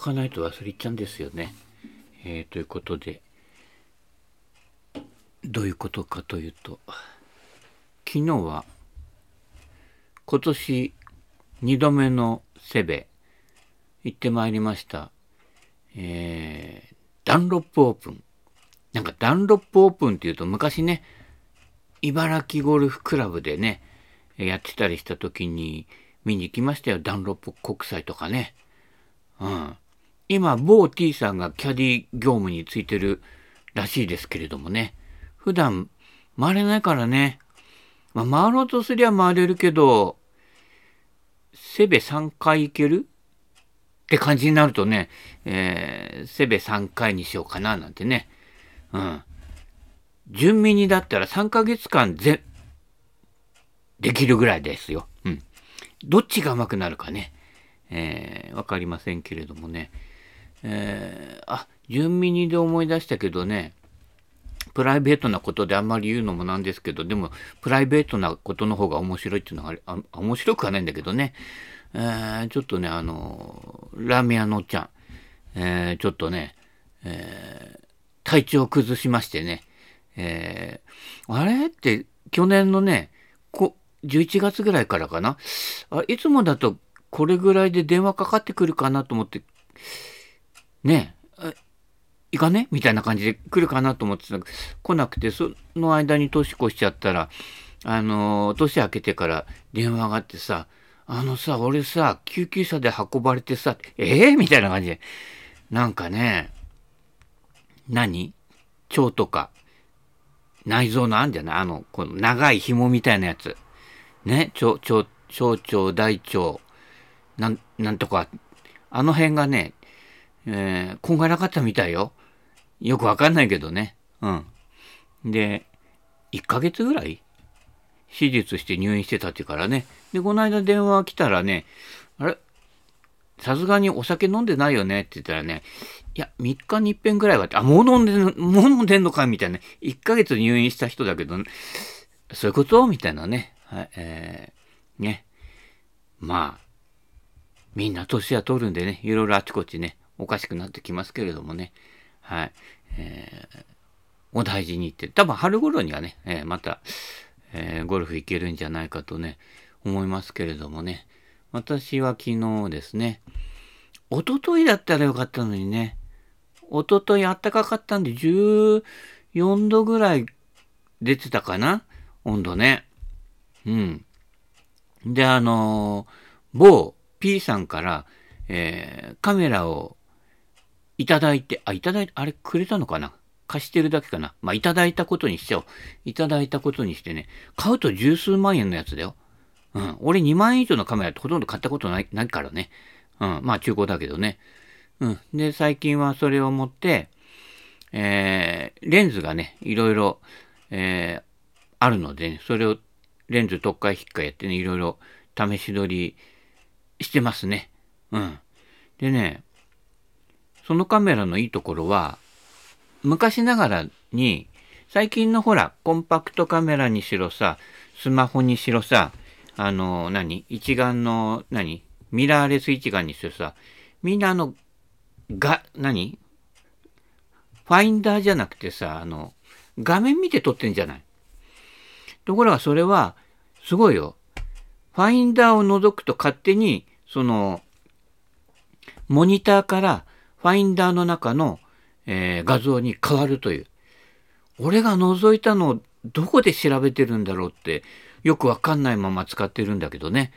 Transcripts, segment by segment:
とかないと忘れちゃうんですよね。えー、ということで、どういうことかというと、昨日は今年2度目のセベ行ってまいりました。えー、ダンロップオープン。なんかダンロップオープンっていうと昔ね、茨城ゴルフクラブでね、やってたりした時に見に行きましたよ。ダンロップ国際とかね。うん。今、某 T さんがキャディ業務についてるらしいですけれどもね。普段回れないからね。まあ、回ろうとすりゃ回れるけど、セベ3回行けるって感じになるとね、えー、セベ3回にしようかななんてね。うん。順ミニだったら3ヶ月間ぜ、できるぐらいですよ。うん。どっちが上手くなるかね。えー、わかりませんけれどもね。えー、あ、順ミニで思い出したけどね、プライベートなことであんまり言うのもなんですけど、でも、プライベートなことの方が面白いっていうのがあ、面白くはないんだけどね。えー、ちょっとね、あの、ラーメン屋のおっちゃん、えー、ちょっとね、えー、体調を崩しましてね、えー、あれって、去年のね、こ11月ぐらいからかなあ。いつもだとこれぐらいで電話かかってくるかなと思って、ねえ、いかね？みたいな感じで来るかなと思ってたけど来なくて、その間に年越しちゃったら、あの、年明けてから電話があってさ、あのさ、俺さ、救急車で運ばれてさ、ええー、みたいな感じで。なんかね、何？腸とか、内臓のあんじゃない？あの、この長い紐みたいなやつ。ね、腸、腸、小腸、大腸、なん、なんとか、あの辺がね、えー、こんがらかったみたいよ。よくわかんないけどね。うん。で、1ヶ月ぐらい？手術して入院してたってからね。で、この間電話来たらね、あれ？さすがにお酒飲んでないよね？って言ったらね、いや、3日に一遍ぐらいはって、あ、もう飲んでん、もう飲んでんのか？みたいな。1ヶ月入院した人だけど、そういうこと？みたいなね。はい、えー、ね。まあ、みんな年は取るんでね、いろいろあちこちね、おかしくなってきますけれどもね。はい。えー、お大事にって、多分春頃にはね、えー、また、えー、ゴルフ行けるんじゃないかとね、思いますけれどもね。私は昨日ですね、おとといだったらよかったのにね、おととい暖かかったんで14度ぐらい出てたかな温度ね。うん。で、あのー、某 P さんから、えー、カメラをいただいて、あ、いただいて、あれくれたのかな？貸してるだけかな？まあ、いただいたことにしちゃおう。いただいたことにしてね、買うと十数万円のやつだよ。うん。俺2万円以上のカメラってほとんど買ったことない、ないからね。うん。まあ、中古だけどね。うん。で、最近はそれを持って、えー、レンズがね、いろいろ、えー、あるので、ね、それを、レンズ特化引っかやってね、いろいろ試し撮りしてますね。うん。でね、そのカメラのいいところは、昔ながらに、最近のほら、コンパクトカメラにしろさ、スマホにしろさ、あの、何一眼の、何ミラーレス一眼にしろさ、みんなあの、が、何ファインダーじゃなくてさ、あの、画面見て撮ってんじゃないところがそれは、すごいよ。ファインダーを覗くと勝手に、その、モニターからファインダーの中のえー、画像に変わるという。俺が覗いたのをどこで調べてるんだろうってよくわかんないまま使ってるんだけどね。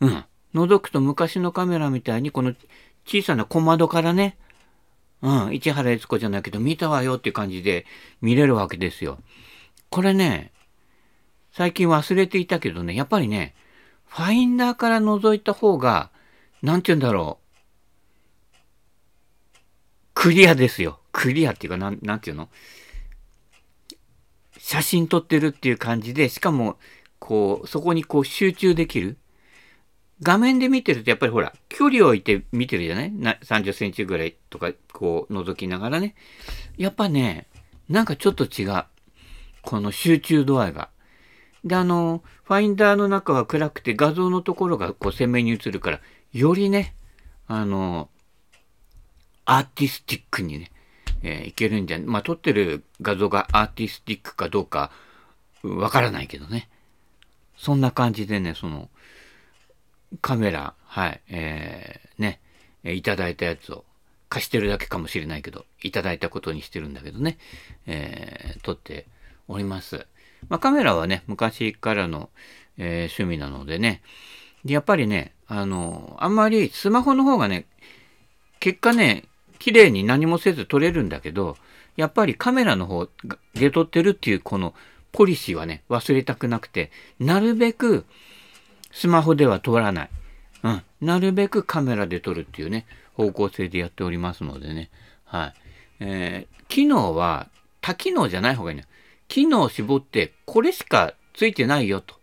うん。覗くと昔のカメラみたいにこの小さな小窓からね、うん、市原悦子じゃないけど見たわよっていう感じで見れるわけですよ。これね、最近忘れていたけどね、やっぱりね、ファインダーから覗いた方が、なんて言うんだろう。クリアですよ。クリアっていうか、なん、なんていうの？写真撮ってるっていう感じで、しかも、こう、そこにこう集中できる。画面で見てると、やっぱりほら、距離を置いて見てるじゃない？な ?30 センチぐらいとか、こう、覗きながらね。やっぱね、なんかちょっと違う。この集中度合いが。で、あの、ファインダーの中は暗くて画像のところがこう鮮明に映るから、よりね、あの、アーティスティックにね、えーいけるんじゃ、まあ、撮ってる画像がアーティスティックかどうか、わからないけどね。そんな感じでね、その、カメラ、はい、えー、ね、いただいたやつを貸してるだけかもしれないけど、いただいたことにしてるんだけどね、えー撮っております。まあ、カメラはね、昔からの、えー趣味なのでね、でやっぱりね、あの、あんまりスマホの方がね、結果ね、綺麗に何もせず撮れるんだけど、やっぱりカメラの方で撮ってるっていうこのポリシーはね、忘れたくなくて、なるべくスマホでは撮らない。うん。なるべくカメラで撮るっていうね、方向性でやっておりますのでね。はい。えー機能は多機能じゃない方がいいのよ。機能を絞って、これしかついてないよと。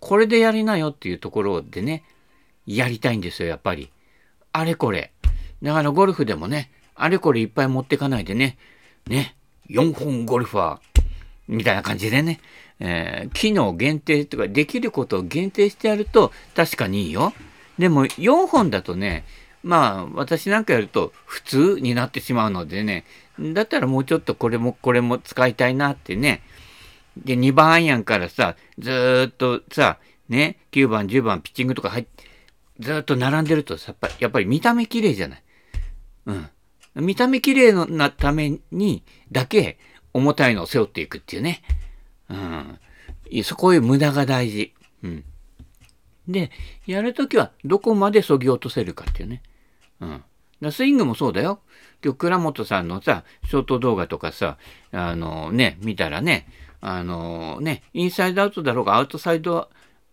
これでやりなよっていうところでね、やりたいんですよ、やっぱり。あれこれ。だからゴルフでもね、あれこれいっぱい持ってかないでね、ね、4本ゴルファー、みたいな感じでね、えー機能限定とか、できることを限定してやると確かにいいよ。でも4本だとね、まあ私なんかやると普通になってしまうのでね、だったらもうちょっとこれもこれも使いたいなってね。で、2番アイアンからさ、ずーっとさ、ね、9番、10番ピッチングとか入って、ずーっと並んでるとさ、やっぱやっぱり見た目綺麗じゃない？うん。見た目綺麗のなためにだけ重たいのを背負っていくっていうね。うん。そこういう無駄が大事。うん。で、やるときはどこまで削ぎ落とせるかっていうね。うん。だスイングもそうだよ。今日倉本さんのさ、ショート動画とかさ、あのね、見たらね、あのね、インサイドアウトだろうがアウトサイド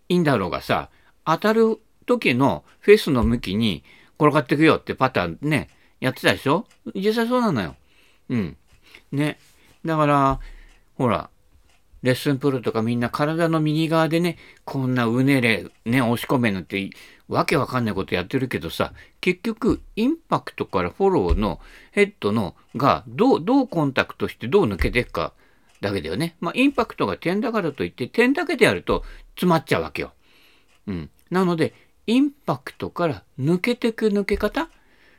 インだろうがさ、当たる時のフェースの向きに転がっていくよってパターンね、やってたでしょ？実際そうなのよ。うん。ね。だから、ほら、レッスンプロとかみんな体の右側でね、こんなうねれ、ね、押し込めなんて、わけわかんないことやってるけどさ、結局、インパクトからフォローのヘッドのが、どう、どうコンタクトしてどう抜けていくかだけだよね。まあ、インパクトが点だからといって、点だけでやると詰まっちゃうわけよ。うん。なので、インパクトから抜けてく抜け方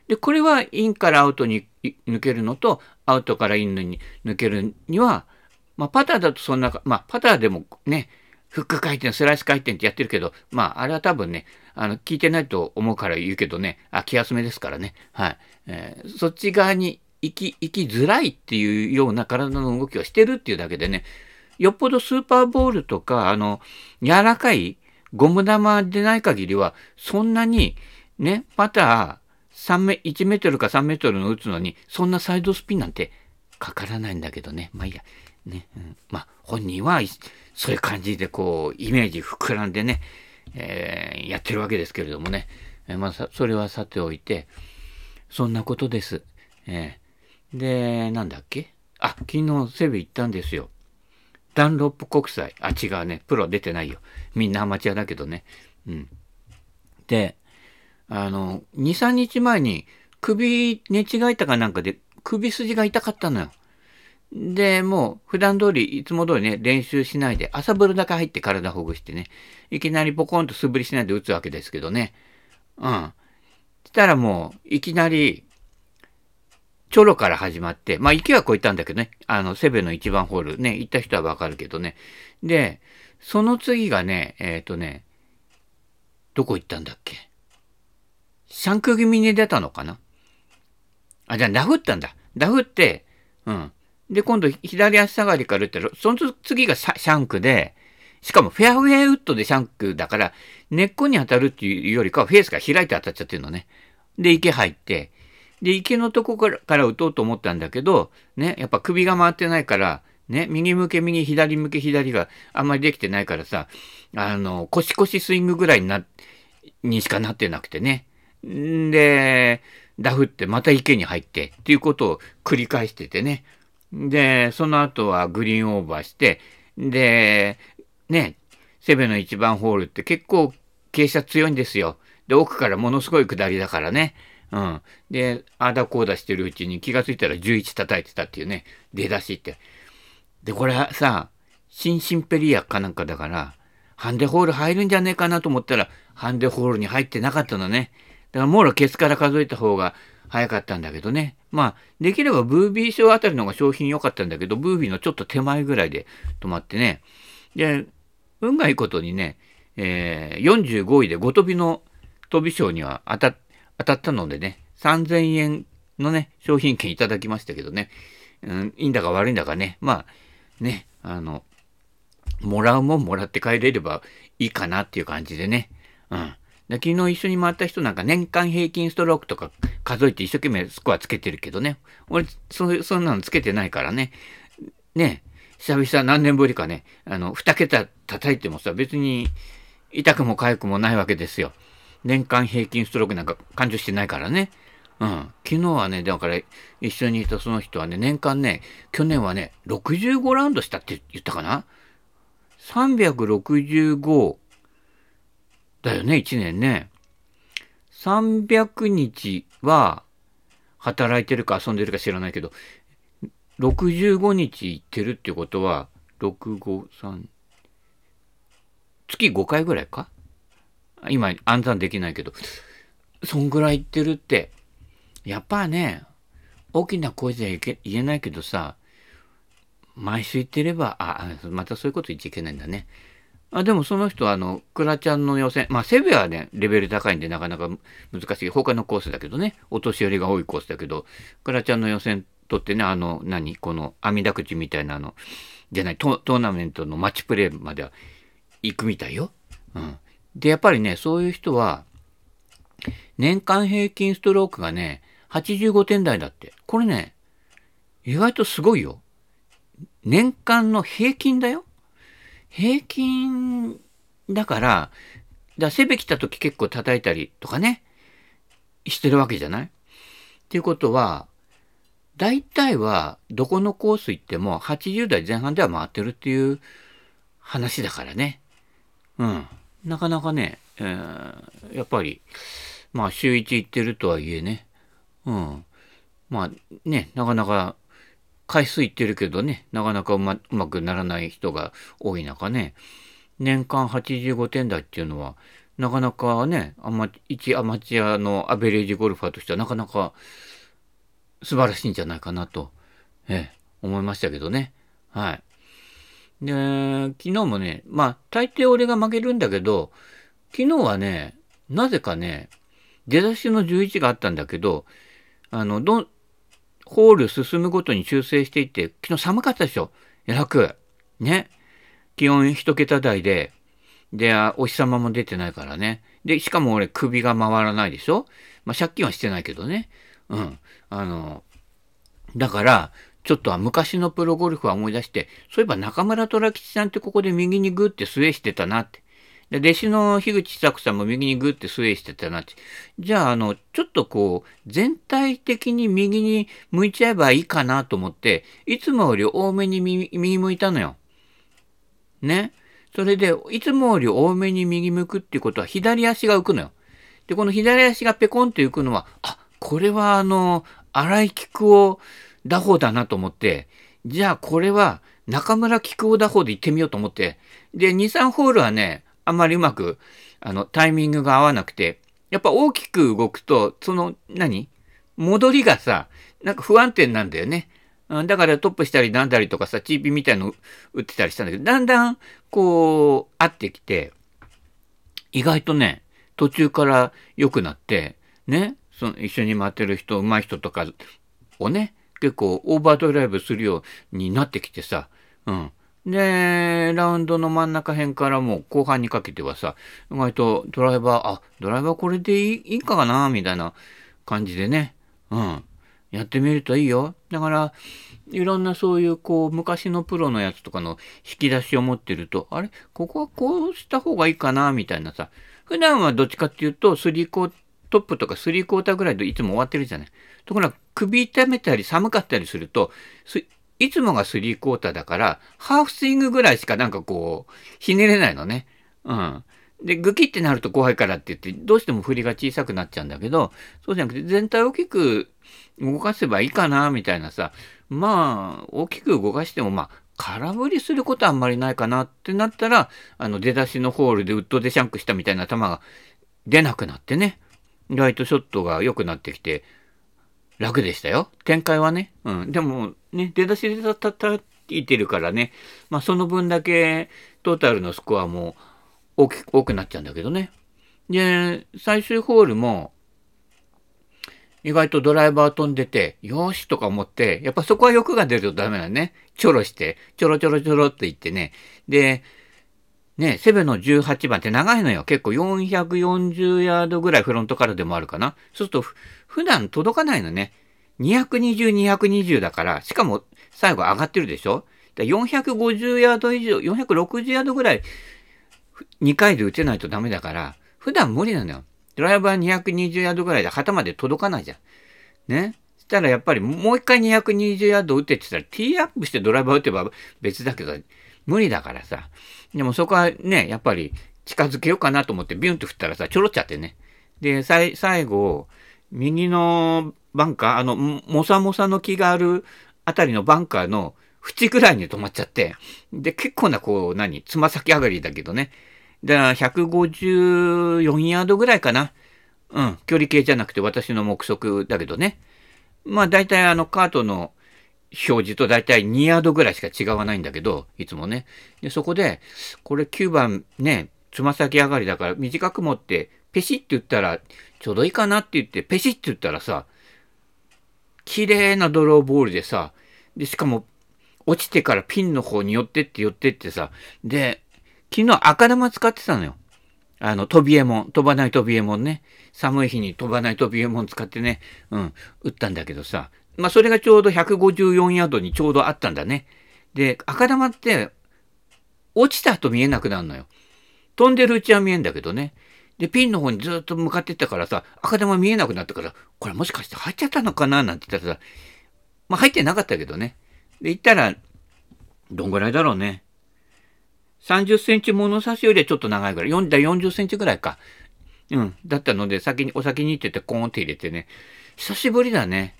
で、これはインからアウトに抜けるのと、アウトからインに抜けるには、まあ、パターだとそんな、まあ、パターでもね、フック回転、スライス回転ってやってるけど、まあ、あれは多分ね、あの、聞いてないと思うから言うけどね、あ、気休めですからね。はい。えーそっち側に行き、行きづらいっていうような体の動きをしてるっていうだけでね、よっぽどスーパーボールとか、あの、柔らかいゴム玉でない限りは、そんなに、ね、パター3メ、1メートルか3メートルの打つのに、そんなサイドスピンなんてかからないんだけどね。まあいいや。ね。うん、まあ本人はそういう感じでこう、イメージ膨らんでね、えーやってるわけですけれどもね。えーまあ、それはさておいて、そんなことです。えーで、なんだっけ？あ、昨日セブ行ったんですよ。ダンロップ国際。あ、違うね。プロ出てないよ。みんなアマチュアだけどね。うん。で、あの、2、3日前に首寝違えたかなんかで首筋が痛かったのよ。で、もう普段通り、いつも通りね、練習しないで、朝風呂だけ入って体ほぐしてね、いきなりポコンと素振りしないで打つわけですけどね。うん。したらもう、いきなり、チョロから始まって、まあ、池は越えたんだけどね、あの、セベの一番ホールね、行った人はわかるけどね。で、その次がね、えっ、とね、どこ行ったんだっけ？シャンク気味に出たのかな？あ、じゃあ、ダフったんだ。ダフって、うん。で、今度、左足下がりから打ったら、その次がシャンクで、しかもフェアウェイウッドでシャンクだから、根っこに当たるっていうよりかは、フェースが開いて当たっちゃってるのね。で、池入って、で、池のとこからから打とうと思ったんだけど、ね、やっぱ首が回ってないから、ね、右向け右、左向け左があんまりできてないからさ、あの、腰腰スイングぐらいにな、にしかなってなくてね。んで、ダフってまた池に入ってっていうことを繰り返しててね。で、その後はグリーンオーバーして、で、ね、セベの一番ホールって結構傾斜強いんですよ。で、奥からものすごい下りだからね。うん。で、あだこうだしてるうちに気がついたら11叩いてたっていうね、出だしって。で、これさ、シンシンペリアかなんかだから、ハンデホール入るんじゃねえかなと思ったら、ハンデホールに入ってなかったのね。だから、もろケツから数えた方が早かったんだけどね。まあ、できればブービー賞あたりの方が商品良かったんだけど、ブービーのちょっと手前ぐらいで止まってね。で、運がいいことにね、えー、45位で5飛びの飛び賞には当た当たったのでね、3000円のね、商品券いただきましたけどね、うん、いいんだか悪いんだかね、まあ、ね、あの、もらうもんもらって帰れればいいかなっていう感じでね。うん。昨日一緒に回った人なんか年間平均ストロークとか数えて一生懸命スコアつけてるけどね。俺、そ、そんなのつけてないからね。ね久々何年ぶりかね、あの、二桁叩いてもさ、別に痛くも痒くもないわけですよ。年間平均ストロークなんか感情してないからね。うん。昨日はね、だから一緒にいたその人はね、年間ね、去年はね、65ラウンドしたって言ったかな ?365 だよね、1年ね。300日は働いてるか遊んでるか知らないけど、65日行ってるってことは、6、5、3、月5回ぐらいか？今暗算できないけど、そんぐらい行ってるって、やっぱね、大きな声じゃ言えないけどさ、毎週言ってれば、あ、またそういうこと言っちゃいけないんだね。あでもその人は、あの、クラちゃんの予選、まあ、セベはね、レベル高いんでなかなか難しい。他のコースだけどね、お年寄りが多いコースだけど、クラちゃんの予選とってね、あの、何？この、網だ口みたいなの、じゃないト、トーナメントのマッチプレーまでは行くみたいよ。うん。で、やっぱりね、そういう人は、年間平均ストロークがね、85点台だって。これね、意外とすごいよ。年間の平均だよ。平均だから、だセベ来た時結構叩いたりとかね、してるわけじゃない？っていうことは、大体はどこのコース行っても80代前半では回ってるっていう話だからね。うん。なかなかね、えー、やっぱり、まあ週1行ってるとはいえね、うん。まあね、なかなか回数いってるけどね、なかなかうまうまくならない人が多い中ね、年間85点台っていうのは、なかなかね、アマ一アマチュアのアベレージゴルファーとしてはなかなか素晴らしいんじゃないかなと、ええ、思いましたけどね。はい。で、昨日もね、まあ、大抵俺が負けるんだけど、昨日はね、なぜかね、出だしの11があったんだけど、あの、ど、ホール進むごとに修正していって、昨日寒かったでしょ？楽。ね。気温一桁台で、で、お日様も出てないからね。で、しかも俺首が回らないでしょ？まあ借金はしてないけどね。うん。あの、だから、ちょっとは昔のプロゴルファー思い出して、そういえば中村虎吉さんってここで右にグーってスウェーしてたなって。で、弟子の樋口久子さんも右にグーってスウェーしてたなって。じゃあ、あの、ちょっとこう、全体的に右に向いちゃえばいいかなと思って、いつもより多めに右向いたのよ。ね。それで、いつもより多めに右向くっていうことは左足が浮くのよ。で、この左足がペコンと浮くのは、あ、これはあの、荒井菊を打法だなと思って、じゃあこれは中村菊を打法で行ってみようと思って、で、2、3ホールはね、あんまりうまく、あの、タイミングが合わなくて、やっぱ大きく動くと、その、何？戻りがさ、なんか不安定なんだよね。だからトップしたりなんだりとかさ、チーピーみたいの打ってたりしたんだけど、だんだん、こう、合ってきて、意外とね、途中から良くなって、ね、その一緒に回ってる人、上手い人とかをね、結構オーバードライブするようになってきてさ、うん。で、ラウンドの真ん中辺からもう後半にかけてはさ、意外とドライバー、あ、ドライバーこれでいいかなみたいな感じでね、うん。やってみるといいよ。だから、いろんなそういうこう、昔のプロのやつとかの引き出しを持ってると、あれ？ここはこうした方がいいかなみたいなさ。普段はどっちかっていうと、スリーコートップとかスリークォーターぐらいでいつも終わってるじゃない。ところが、首痛めたり寒かったりすると、いつもがスリークォーターだから、ハーフスイングぐらいしかなんかこう、ひねれないのね。うん。で、グキってなると怖いからって言って、どうしても振りが小さくなっちゃうんだけど、そうじゃなくて全体大きく動かせばいいかな、みたいなさ。まあ、大きく動かしても、まあ、空振りすることはあんまりないかなってなったら、あの、出だしのホールでウッドでシャンクしたみたいな球が出なくなってね、ライトショットが良くなってきて、楽でしたよ。展開はね。うん。でも、ね、出だしで叩いてるからね、まあその分だけトータルのスコアも大き多くなっちゃうんだけどね。で、最終ホールも、意外とドライバー飛んでて、よしとか思って、やっぱそこは欲が出るとダメだね。ちょろして、ちょろちょろちょろって言ってね。で、ね、セベの18番って長いのよ。結構440ヤードぐらいフロントからでもあるかな。そうすると、普段届かないのね。220、220だから、しかも最後上がってるでしょ？450ヤード以上、460ヤードぐらい2回で打てないとダメだから、普段無理なのよ。ドライバー220ヤードぐらいで旗まで届かないじゃん。ね？したらやっぱりもう一回220ヤード打ってって言ったら、ティーアップしてドライバー打てば別だけど、無理だからさ。でもそこはね、やっぱり近づけようかなと思ってビュンと振ったらさ、ちょろっちゃってね。で、最後、右のバンカー、あの、もさもさの木があるあたりのバンカーの縁ぐらいに止まっちゃって、で、結構なこう、何、つま先上がりだけどね。だから154ヤードぐらいかな。うん、距離計じゃなくて私の目測だけどね。まあ大体あのカートの表示と大体2ヤードぐらいしか違わないんだけど、いつもね。で、そこで、これ9番ね、つま先上がりだから短く持って、ペシって言ったら、ちょうどいいかなって言って、ペシって言ったらさ、綺麗なドローボールでさ、で、しかも、落ちてからピンの方に寄ってって寄ってってさ、で、昨日赤玉使ってたのよ。あの、飛びえもん、飛ばない飛びえもんね。寒い日に飛ばない飛びえもん使ってね、うん、打ったんだけどさ、まあ、それがちょうど154ヤードにちょうどあったんだね。で、赤玉って、落ちた後見えなくなるのよ。飛んでるうちは見えんだけどね。で、ピンの方にずっと向かってったからさ、赤玉見えなくなったから、これもしかして入っちゃったのかな？なんて言ったらさ、まあ入ってなかったけどね。で、行ったら、どんぐらいだろうね。30センチ物差しよりはちょっと長いぐらい。40センチぐらいか。うん。だったので、先に、お先に行ってて、コーンって入れてね。久しぶりだね。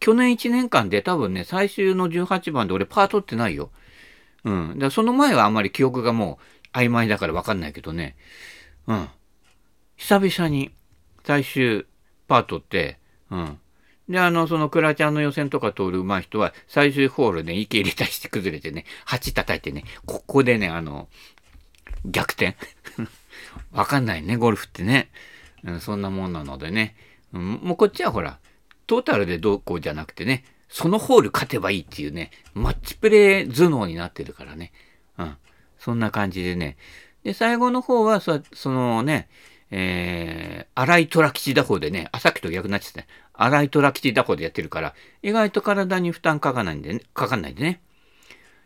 去年1年間で多分ね、最終の18番で俺パー取ってないよ。うん。だその前はあんまり記憶がもう曖昧だからわかんないけどね。うん。久々に最終パートって、うん。で、あの、そのクラちゃんの予選とか通る上手い人は、最終ホールね、池入れたりして崩れてね、8叩いてね、ここでね、あの、逆転 わかんないね、ゴルフってね。うん、そんなもんなのでね。うん、もうこっちはほら、トータルでどうこうじゃなくてね、そのホール勝てばいいっていうね、マッチプレー頭脳になってるからね。うん。そんな感じでね。で、最後の方は、そそのね、えー、荒い虎吉打法でね、あ、さっきと逆になっちゃった、ね。荒い虎吉打法でやってるから、意外と体に負担かかないんでね、かかんないでね。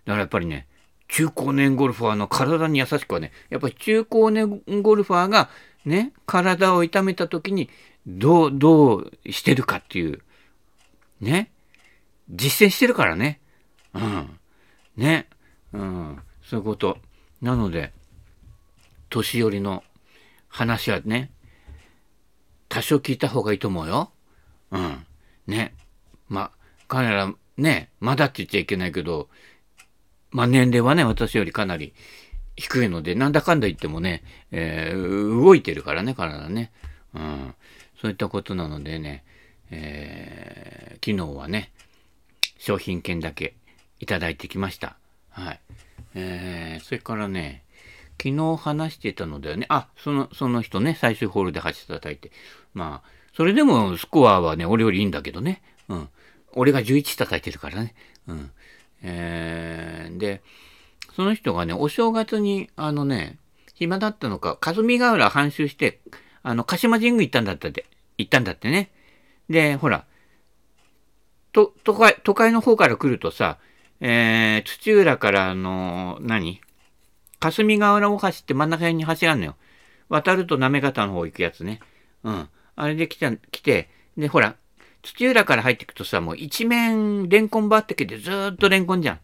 だからやっぱりね、中高年ゴルファーの体に優しくはね、やっぱり中高年ゴルファーがね、体を痛めた時にどう、どうしてるかっていう、ね、実践してるからね。うん。ね。うん。そういうこと。なので、年寄りの話はね、多少聞いた方がいいと思うよ。うん。ね。ま彼ら、ね、まだって言っちゃいけないけど、まあ、年齢はね、私よりかなり低いので、なんだかんだ言ってもね、えー、動いてるからね、体ね。うん。そういったことなのでね、えー、昨日はね、商品券だけいただいてきました。はい。えー、それからね、昨日話してたのだよね。あ、その、その人ね、最終ホールで8叩いて。まあ、それでもスコアはね、俺よりいいんだけどね。うん。俺が11叩いてるからね。うん。えー、で、その人がね、お正月に、あのね、暇だったのか、霞ヶ浦半周して、あの、鹿島神宮行ったんだったって、行ったんだってね。で、ほら、と、都会、都会の方から来るとさ、えー、土浦からあの、何？霞ヶ浦大橋って真ん中辺に橋があるのよ。渡ると滑方の方行くやつね。うん。あれで来た、来て、で、ほら、土浦から入っていくとさ、もう一面レンコン畑でずーっとレンコンじゃん。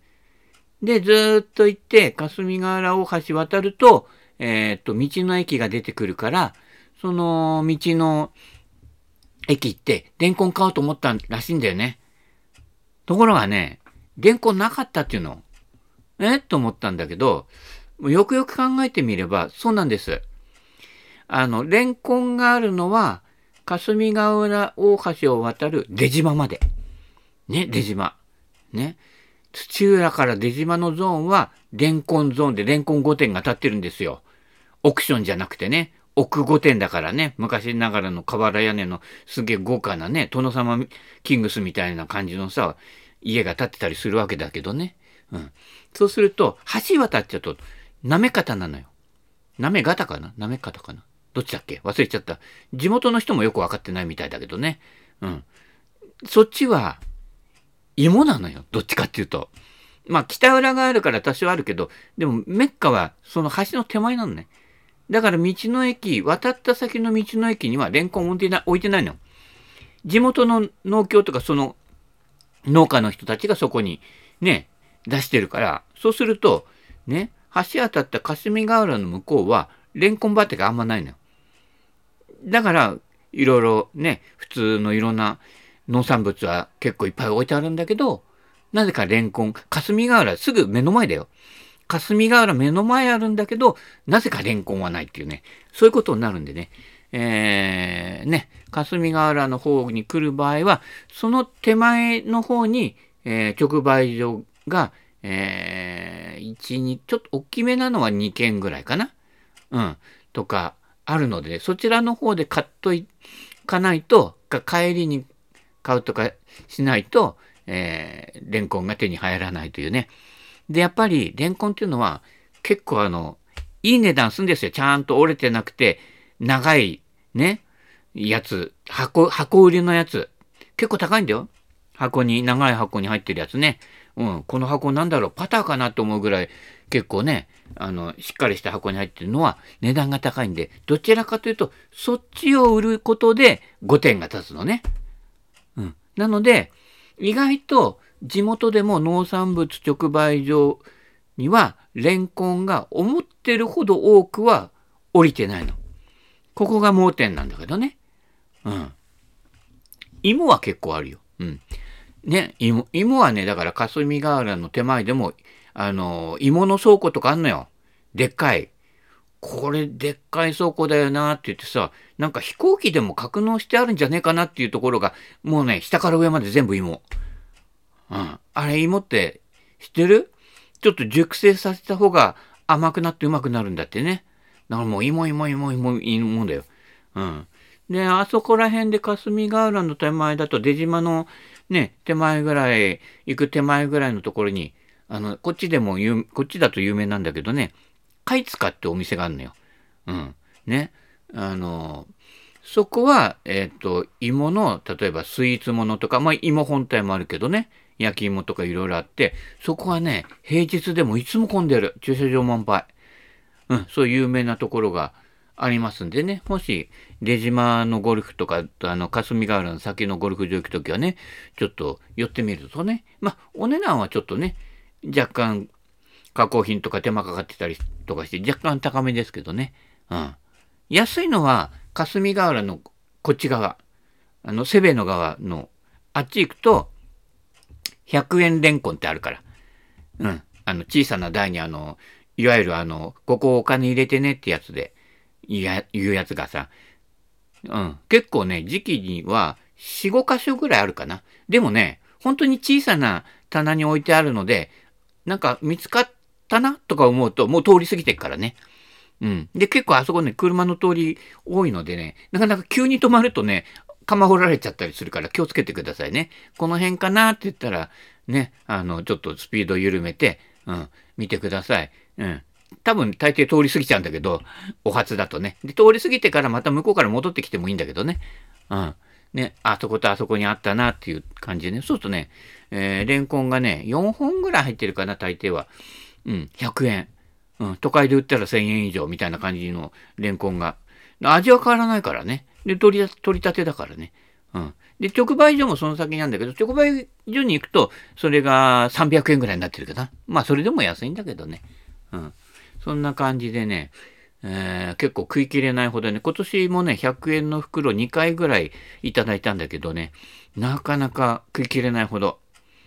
で、ずーっと行って、霞ヶ浦大橋渡ると、えー、っと、道の駅が出てくるから、その道の駅行って、レンコン買おうと思ったらしいんだよね。ところがね、レンコンなかったっていうの。え？と思ったんだけど、よくよく考えてみれば、そうなんです。あの、レンコンがあるのは、霞ヶ浦大橋を渡る出島まで。ね、出島。ね。土浦から出島のゾーンは、レンコンゾーンでレンコン5点が立ってるんですよ。オクションじゃなくてね、奥5点だからね、昔ながらの瓦屋根のすげえ豪華なね、殿様キングスみたいな感じのさ、家が建ってたりするわけだけどね。うん。そうすると、橋渡っちゃうと、なめ方なのよ。なめ方かな？なめ方かな？どっちだっけ？忘れちゃった。地元の人もよくわかってないみたいだけどね。うん。そっちは、芋なのよ。どっちかっていうと。まあ、北裏があるから多少あるけど、でもメッカはその橋の手前なのね。だから道の駅、渡った先の道の駅にはレンコン置いてない置いてないの。地元の農協とかその農家の人たちがそこにね、出してるから、そうすると、ね、橋当たった霞ヶ浦の向こうは、レンコン畑があんまないのよ。だから、いろいろね、普通のいろんな農産物は結構いっぱい置いてあるんだけど、なぜかレンコン、霞ヶ浦すぐ目の前だよ。霞ヶ浦目の前あるんだけど、なぜかレンコンはないっていうね、そういうことになるんでね、えー、ね、霞ヶ浦の方に来る場合は、その手前の方に、えー、直売所が、えー、1、2、ちょっと大きめなのは2軒ぐらいかな。うん。とか、あるので、そちらの方で買っといかないと、帰りに買うとかしないと、えー、レンコンが手に入らないというね。で、やっぱり、レンコンっていうのは、結構あの、いい値段するんですよ。ちゃんと折れてなくて、長い、ね、やつ、箱、箱売りのやつ。結構高いんだよ。箱に、長い箱に入ってるやつね。うん、この箱なんだろう、パターかなと思うぐらい、結構ね、あの、しっかりした箱に入ってるのは値段が高いんで、どちらかというと、そっちを売ることで5点が立つのね。うん。なので、意外と地元でも農産物直売所には、レンコンが思ってるほど多くは降りてないの。ここが盲点なんだけどね。うん。芋は結構あるよ。うん。ね、芋、芋はね、だから霞ヶ浦の手前でも、あの、芋の倉庫とかあんのよ。でっかい。これでっかい倉庫だよなって言ってさ、なんか飛行機でも格納してあるんじゃねえかなっていうところが、もうね、下から上まで全部芋。うん。あれ芋って知ってる？ちょっと熟成させた方が甘くなってうまくなるんだってね。だからもう芋芋芋芋芋芋だよ。うん。で、あそこら辺で霞ヶ浦の手前だと出島のね、手前ぐらい、行く手前ぐらいのところに、あの、こっちでもこっちだと有名なんだけどね、貝塚ってお店があるのよ。うん。ね。あの、そこは、えっ、ー、と、芋の、例えばスイーツものとか、まあ芋本体もあるけどね、焼き芋とかいろいろあって、そこはね、平日でもいつも混んでる。駐車場満杯。うん、そういう有名なところがありますんでね、もし、出島のゴルフとか、あの、霞ヶ浦の先のゴルフ場行くときはね、ちょっと寄ってみるとね、まあ、お値段はちょっとね、若干、加工品とか手間かかってたりとかして、若干高めですけどね。うん。安いのは、霞ヶ浦のこっち側、あの、セベの側の、あっち行くと、100円レンコンってあるから。うん。あの、小さな台にあの、いわゆるあの、ここお金入れてねってやつで、言うやつがさ、うん。結構ね、時期には4、5箇所ぐらいあるかな。でもね、本当に小さな棚に置いてあるので、なんか見つかったなとか思うと、もう通り過ぎてっからね。うん。で、結構あそこね、車の通り多いのでね、なかなか急に止まるとね、釜掘られちゃったりするから気をつけてくださいね。この辺かなって言ったら、ね、あの、ちょっとスピード緩めて、うん、見てください。うん。多分大抵通り過ぎちゃうんだけど、お初だとね。で、通り過ぎてからまた向こうから戻ってきてもいいんだけどね。うん。ね、あそことあそこにあったなっていう感じでね。そうするとね、えー、レンコンがね、4本ぐらい入ってるかな、大抵は。うん、100円。うん、都会で売ったら1000円以上みたいな感じのレンコンが。味は変わらないからね。で、取り、取り立てだからね。うん。で、直売所もその先なんだけど、直売所に行くと、それが300円ぐらいになってるかな。まあ、それでも安いんだけどね。うん。そんな感じでね、えー、結構食い切れないほどね、今年もね、100円の袋2回ぐらいいただいたんだけどね、なかなか食い切れないほど、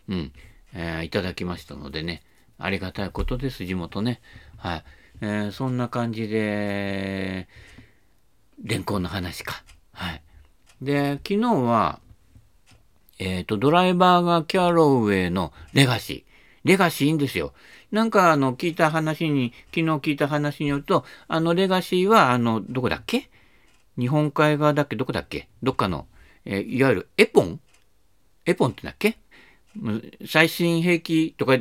うん、えー、いただきましたのでね、ありがたいことです、地元ね。はい。えー、そんな感じで、レンコンの話か。はい。で、昨日は、えっ、と、ドライバーがキャロウェイのレガシー。レガシーいいんですよ。なんかあの、聞いた話に、昨日聞いた話によると、あの、レガシーは、あの、どこだっけ？日本海側だっけ？どこだっけ？どっかの、えー、いわゆるエポン？エポンってだっけ？最新兵器とか、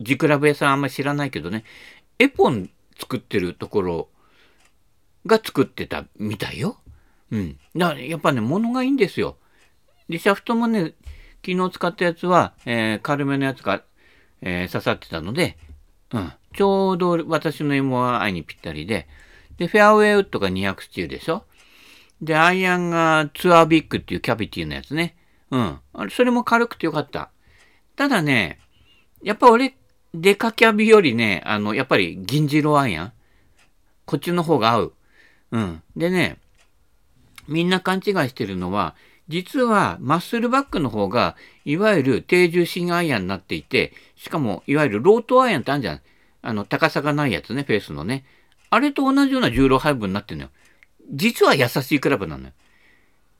ジクラブ屋さんあんまり知らないけどね、エポン作ってるところが作ってたみたいよ。うん。だからやっぱね、物がいいんですよ。で、シャフトもね、昨日使ったやつは、えー、軽めのやつが、えー、刺さってたので、うん。ちょうど私の MI にぴったりで、で、フェアウェイウッドが200スチーでしょ？で、アイアンがツアービッグっていうキャビティのやつね。うん。あれ、それも軽くてよかった。ただね、やっぱ俺、デカキャビよりね、あの、やっぱり銀次郎アイアン？こっちの方が合う。うん。でね、みんな勘違いしてるのは、実はマッスルバックの方が、いわゆる低重心アイアンになっていて、しかも、いわゆるロートアイアンってあるじゃん。あの、高さがないやつね、フェースのね。あれと同じような重量配分になってるのよ。実は優しいクラブなのよ。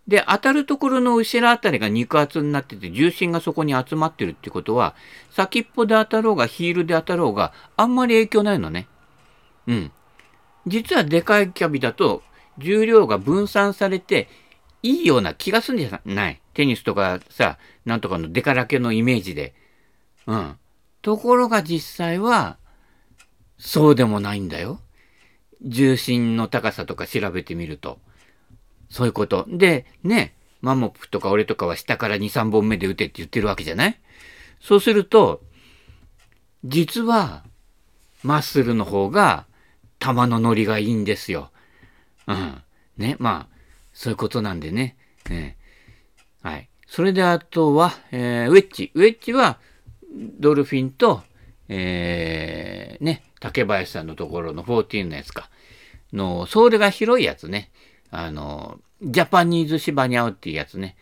で、当たるところの後ろあたりが肉厚になってて、重心がそこに集まってるってことは、先っぽで当たろうが、ヒールで当たろうが、あんまり影響ないのね。うん。実はでかいキャビだと、重量が分散されて、いいような気がするんじゃない？テニスとかさ、なんとかのデカラケのイメージで。うん。ところが実際は、そうでもないんだよ。重心の高さとか調べてみると。そういうこと。で、ね、マモップとか俺とかは下から2、3本目で打てって言ってるわけじゃない？そうすると、実は、マッスルの方が、球の乗りがいいんですよ。うん。ね、まあ、そういうことなんでね。ねはい。それであとは、えー、ウェッジ。ウェッジは、ドルフィンと、えー、ね、竹林さんのところの14のやつか。の、ソールが広いやつね。あの、ジャパニーズ芝に合うっていうやつね。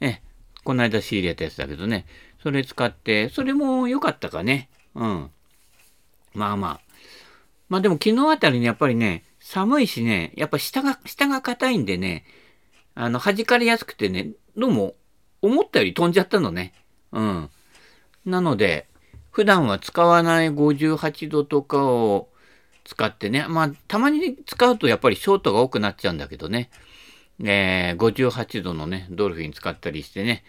え、この間仕入れたやつだけどね。それ使って、それも良かったかね。うん。まあまあ。まあでも昨日あたりにやっぱりね、寒いしね、やっぱ下が、下が硬いんでね、あの、弾かれやすくてね、どうも思ったより飛んじゃったのね。うん。なので、普段は使わない58度とかを使ってね、まあ、たまに使うとやっぱりショートが多くなっちゃうんだけどね、えー、58度のね、ドルフィン使ったりしてね、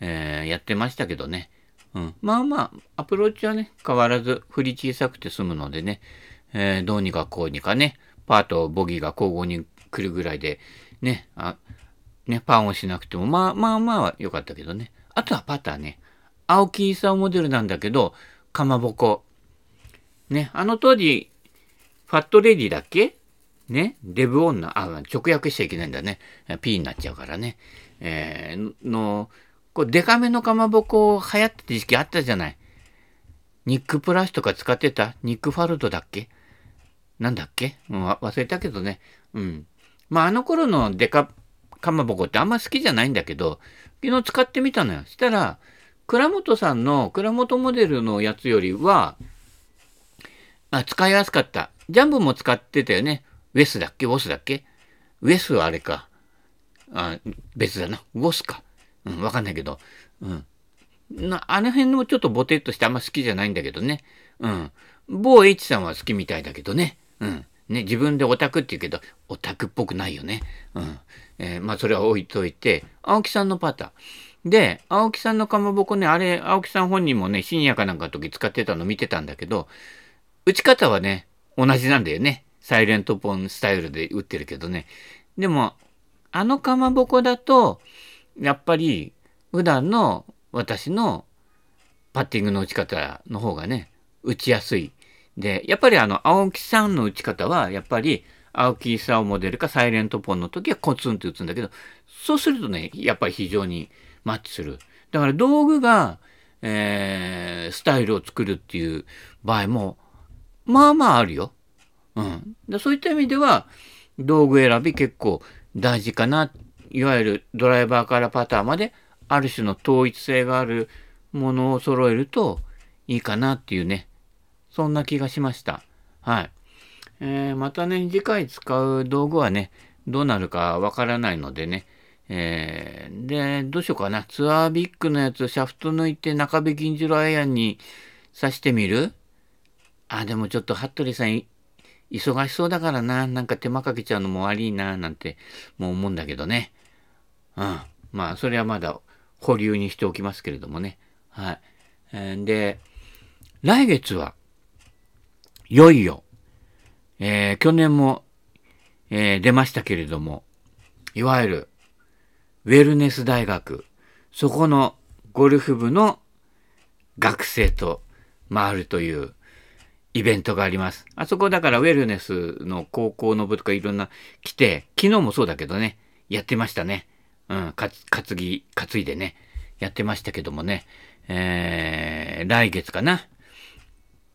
えー、やってましたけどね。うん。まあまあ、アプローチはね、変わらず振り小さくて済むのでね、えー、どうにかこうにかね、パーとボギーが交互に来るぐらいで、ね、あ、ね、パンをしなくても、まあまあまあ良かったけどね。あとはパターね。青木勲モデルなんだけど、かまぼこ。ね、あの当時、ファットレディだっけ？ね、デブ女、あ、直訳しちゃいけないんだね。P になっちゃうからね。えー、の、こう、デカめのかまぼこ流行ってた時期あったじゃない。ニックプラスとか使ってた？ニックファルトだっけ？なんだっけ、うん、忘れたけどね。うん。まあ、あの頃のデカかまぼこってあんま好きじゃないんだけど、昨日使ってみたのよ。したら、倉本さんの倉本モデルのやつよりは、あ、使いやすかった。ジャンボも使ってたよね。ウェスだっけ？ウォスだっけ？ウェスはあれか。あ別だな。ウォスか。うん、わかんないけど。うん。な、あの辺もちょっとボテッとしてあんま好きじゃないんだけどね。うん。某 H さんは好きみたいだけどね。うん。ね、自分でオタクって言うけど、オタクっぽくないよね。うん。えー、まあ、それは置いといて、青木さんのパター。で、青木さんのかまぼこね、あれ、青木さん本人もね、深夜かなんかの時使ってたの見てたんだけど、打ち方はね、同じなんだよね。サイレントポンスタイルで打ってるけどね。でも、あのかまぼこだと、やっぱり、普段の私のパッティングの打ち方の方がね、打ちやすい。で、やっぱりあの、青木さんの打ち方は、やっぱり、青木功モデルかサイレントポンの時はコツンと打つんだけど、そうするとね、やっぱり非常にマッチする。だから道具が、えー、スタイルを作るっていう場合も、まあまああるよ。うん。でそういった意味では、道具選び結構大事かな。いわゆるドライバーからパターまで、ある種の統一性があるものを揃えるといいかなっていうね。そんな気がしました。はい。えー、またね、次回使う道具はね、どうなるかわからないのでね、えー、で、どうしようかな。ツアービッグのやつ、シャフト抜いて中部銀次郎アイアンに刺してみる？あ、でもちょっと、服部さん、忙しそうだからな。なんか手間かけちゃうのも悪いな、なんて、もう思うんだけどね。うん。まあ、それはまだ保留にしておきますけれどもね。はい。えー、で、来月は、いよいよ、えー、去年も、えー、出ましたけれども、いわゆる、ウェルネス大学、そこのゴルフ部の学生と回るというイベントがあります。あそこだからウェルネスの高校の部とかいろんな来て、昨日もそうだけどね、やってましたね。うん、か担ぎ、担いでね、やってましたけどもね、えー、来月かな、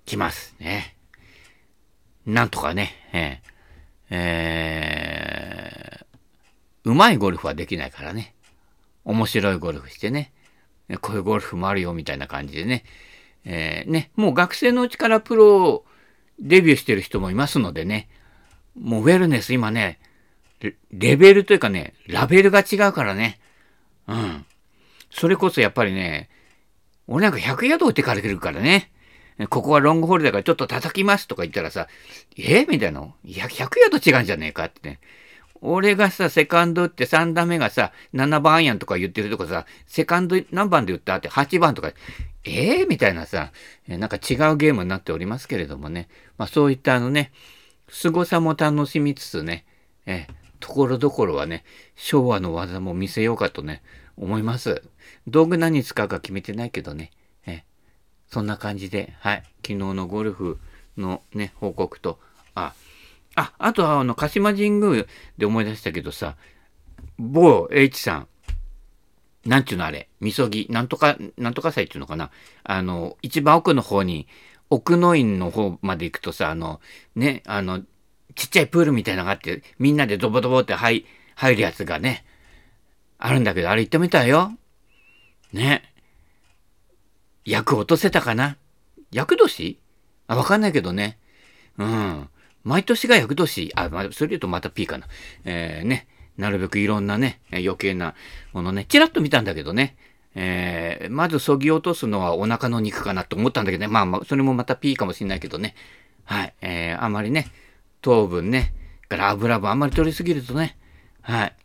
来ますね。なんとかね、えー、えー、うまいゴルフはできないからね。面白いゴルフしてね。こういうゴルフもあるよみたいな感じでね。えー、ね、もう学生のうちからプロデビューしてる人もいますのでね。もうウェルネス今ね、レベルというかね、ラベルが違うからね。うん。それこそやっぱりね、俺なんか100ヤード打ってかれてるからね。ここはロングホールだからちょっと叩きますとか言ったらさ、えみたいな。いや、100ヤード違うんじゃねえかってね。俺がさ、セカンド打って3打目がさ、7番やんとか言ってるとこさ、セカンド何番で打ったって8番とか、え、みたいなさ、なんか違うゲームになっておりますけれどもね。まあそういったあのね、凄さも楽しみつつね、えところどころはね、昭和の技も見せようかとね、思います。道具何使うか決めてないけどね。そんな感じで、はい。昨日のゴルフのね、報告と、あ、あ、あとはあの、鹿島神宮で思い出したけどさ、某 H さん、なんちゅうのあれ、みそぎ、なんとか、なんとか祭っていうのかな。あの、一番奥の方に、奥の院の方まで行くとさ、あの、ね、あの、ちっちゃいプールみたいなのがあって、みんなでドボドボって入入るやつがね、あるんだけど、あれ行ってみたいよ。ね。役落とせたかな？役年？あ、わかんないけどね。うん。毎年が役年。あ、まあ、それ言うとまた P かな。えー、ね。なるべくいろんなね、余計なものね、ちらっと見たんだけどね。えー、まずそぎ落とすのはお腹の肉かなと思ったんだけどね。まあまあ、それもまた P かもしんないけどね。はい。えー、あまりね、糖分ね、から油分あんまり取りすぎるとね、はい。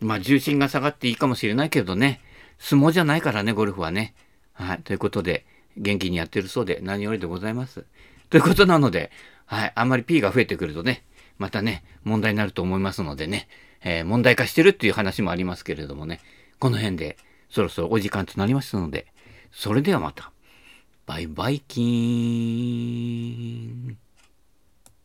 まあ、重心が下がっていいかもしれないけどね、相撲じゃないからね、ゴルフはね。はい。ということで、元気にやってるそうで何よりでございます。ということなので、はい。あんまり P が増えてくるとね、またね、問題になると思いますのでね、えー、問題化してるっていう話もありますけれどもね、この辺でそろそろお時間となりましたので、それではまた。バイバイキーン。